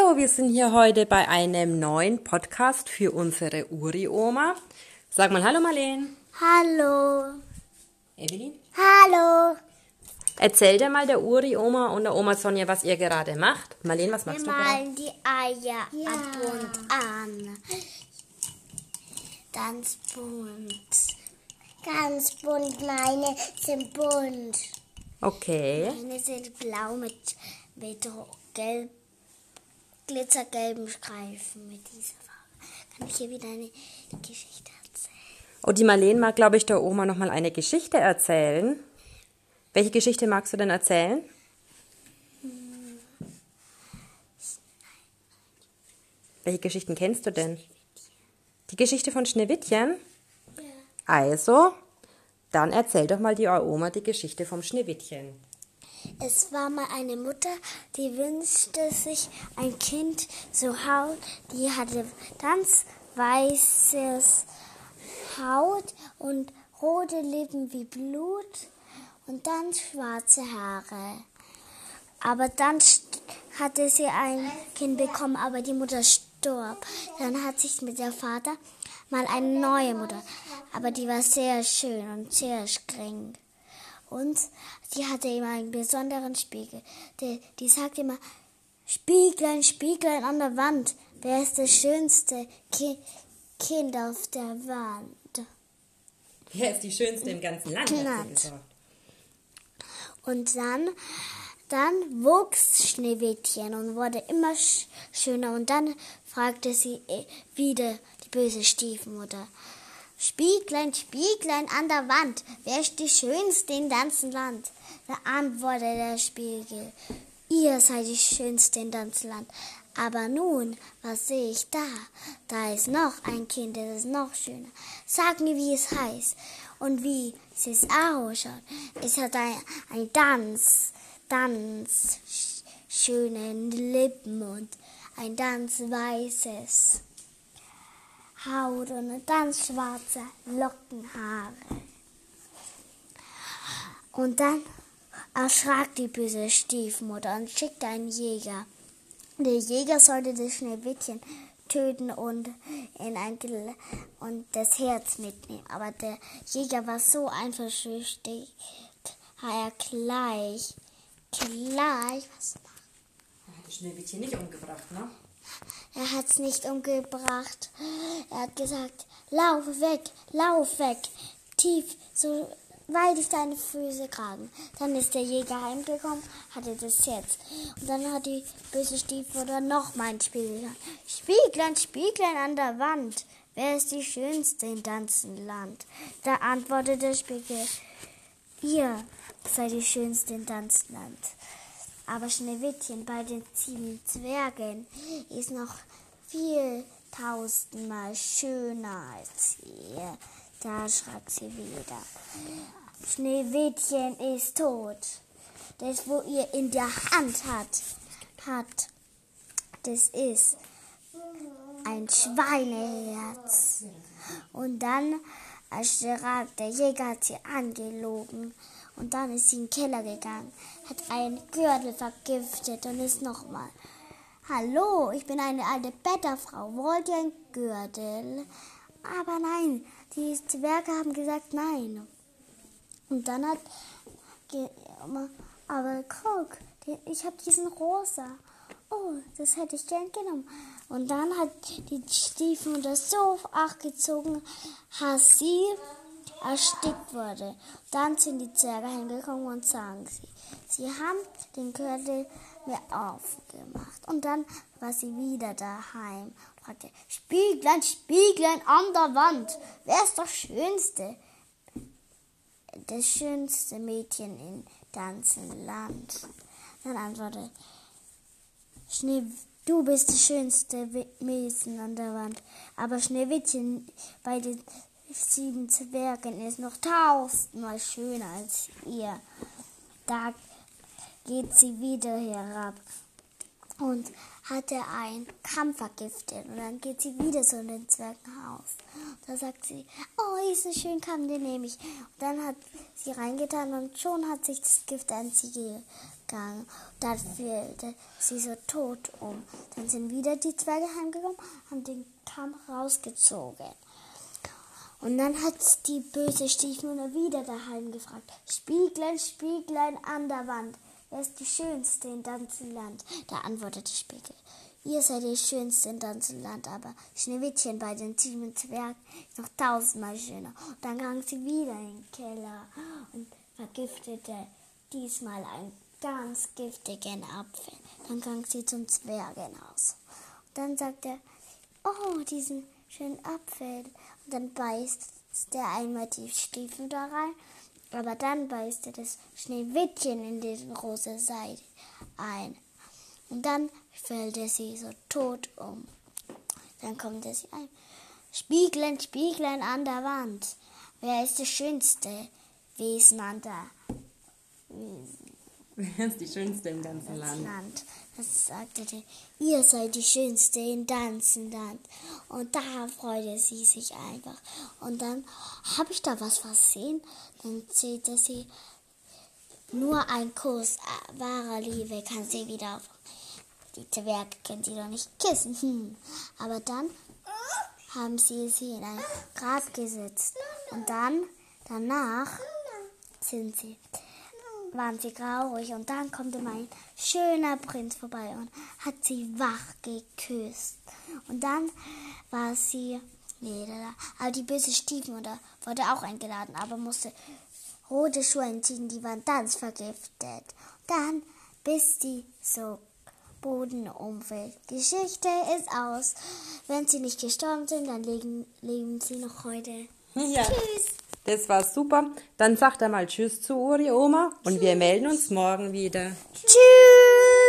So, wir sind hier heute bei einem neuen Podcast für unsere Uri-Oma. Sag mal Hallo Marleen. Hallo. Evelyn? Hallo. Erzähl dir mal der Uri-Oma und der Oma Sonja, was ihr gerade macht. Marleen, was machst Wir du gerade? malen die Eier bunt an. Ganz bunt. Ganz bunt. Meine sind bunt. Okay. Meine sind blau mit, mit gelb, glitzergelben Streifen mit dieser Farbe. Kann ich hier wieder eine Geschichte erzählen? Und die Marleen mag, glaube ich, der Oma noch mal eine Geschichte erzählen. Welche Geschichte magst du denn erzählen? Welche Geschichten kennst du denn? Die Geschichte von Schneewittchen? Also, dann erzähl doch mal die Oma die Geschichte vom Schneewittchen. Es war mal eine Mutter, die wünschte sich ein Kind so Haut, die hatte ganz weißes Haut und rote Lippen wie Blut und dann schwarze Haare. Aber dann hatte sie ein Kind bekommen, aber die Mutter starb. Dann hat sich mit der Vater mal eine neue Mutter, aber die war sehr schön und sehr streng. Und die hatte immer einen besonderen Spiegel. Die, die sagte immer, Spieglein, Spieglein an der Wand, wer ist das schönste Ki Kind auf der Wand? Wer ist die schönste im ganzen Land? hat sie. Und dann, dann wuchs Schneewittchen und wurde immer sch schöner. Und dann fragte sie äh, wieder die böse Stiefmutter. Spieglein, Spieglein an der Wand, wer ist die schönste im ganzen Land? Da antwortete der Spiegel, ihr seid die schönste im ganzen Land. Aber nun, was sehe ich da? Da ist noch ein Kind, das ist noch schöner. Sag mir, wie es heißt und wie es ausschaut. Es hat ein, ein ganz, ganz sch- schöne Lippen und ein ganz weißes Haut und ganz schwarze Lockenhaare. Und dann erschrak die böse Stiefmutter und schickte einen Jäger. Der Jäger sollte das Schneewittchen töten und, in ein Gel und das Herz mitnehmen. Aber der Jäger war so einverschüchtigt, hat er gleich, gleich, was Er das Schneewittchen nicht umgebracht, ne? Er hat's nicht umgebracht. Er hat gesagt, lauf weg, lauf weg, tief, so weit ich deine Füße kragen. Dann ist der Jäger heimgekommen, hatte das Herz. Und dann hat die böse Stiefmutter noch mal ein Spiegel gesagt. Spieglein, Spieglein an der Wand, wer ist die Schönste im ganzen Land? Da antwortete der Spiegel, ihr seid die Schönste im ganzen Land. Aber Schneewittchen bei den sieben Zwergen ist noch viel tausendmal schöner als ihr. Da schrak sie wieder. Schneewittchen ist tot. Das, wo ihr in der Hand hat, hat, das ist ein Schweineherz. Und dann erschrak der Jäger hat sie angelogen. Und dann ist sie in den Keller gegangen, hat einen Gürtel vergiftet und ist nochmal. Hallo, ich bin eine alte Betterfrau. Wollt ihr einen Gürtel? Aber nein, die Zwerge haben gesagt nein. Und dann hat. Aber guck, ich habe diesen rosa. Oh, das hätte ich gern genommen. Und dann hat die Stiefmutter so achgezogen, dass sie erstickt wurde. Dann sind die Zwerge hingekommen und sagen sie, sie haben den Gürtel mir aufgemacht. Und dann war sie wieder daheim und fragte, Spieglein, Spieglein an der Wand, wer ist das Schönste? Das schönste Mädchen im ganzen Land. Dann antwortete, Schnee, du bist das schönste Mädchen an der Wand. Aber Schneewittchen bei den sieben Zwergen ist noch tausendmal schöner als ihr. Da geht sie wieder herab und hatte einen Kamm vergiftet. Und dann geht sie wieder so in den Zwergenhaus. Da sagt sie, oh, hier ist ein schöner Kamm, den nehme ich. Und dann hat sie reingetan und schon hat sich das Gift an sie gegangen. Dann fiel sie so tot um. Dann sind wieder die Zwerge heimgekommen, haben den Kamm rausgezogen. Und dann hat die böse Stiefmutter wieder daheim gefragt. Spieglein, Spieglein an der Wand. Wer ist die Schönste in ganzem Land? Da antwortete Spiegel. Ihr seid die Schönste in ganzem Land, aber Schneewittchen bei den sieben Zwergen ist noch tausendmal schöner. Und dann ging sie wieder in den Keller und vergiftete diesmal einen ganz giftigen Apfel. Dann ging sie zum Zwergenhaus. Und dann sagte er, oh, diesen schönen Apfel. Dann beißt der einmal die Stiefel da rein. Aber dann beißt er das Schneewittchen in diesen rosa Seide ein. Und dann fällt er sie so tot um. Dann kommt er sie ein. Spieglein, Spieglein an der Wand. Wer ist das schönste Wesen an der Wer ist die schönste im ganzen Land? Land? Das sagte der, ihr seid die schönste im ganzen Land. Und da freute sie sich einfach. Und dann habe ich da was versehen. Dann zählte sie, nur ein Kuss wahrer Liebe kann sie wieder auf. Die Zwerge können sie doch nicht küssen. Hm. Aber dann haben sie sie in ein Grab gesetzt. Und dann, danach, sind sie waren sie traurig und dann kommt immer ein schöner Prinz vorbei und hat sie wach geküsst. Und dann war sie, nee, da, aber die böse Stiefmutter wurde auch eingeladen, aber musste rote Schuhe anziehen, die waren ganz vergiftet. Dann, bis die so Boden umfällt. Geschichte ist aus. Wenn sie nicht gestorben sind, dann leben, leben sie noch heute. Ja. Tschüss. Das war super. Dann sagt er mal Tschüss zu Uri, Oma. Und wir melden uns morgen wieder. Tschüss.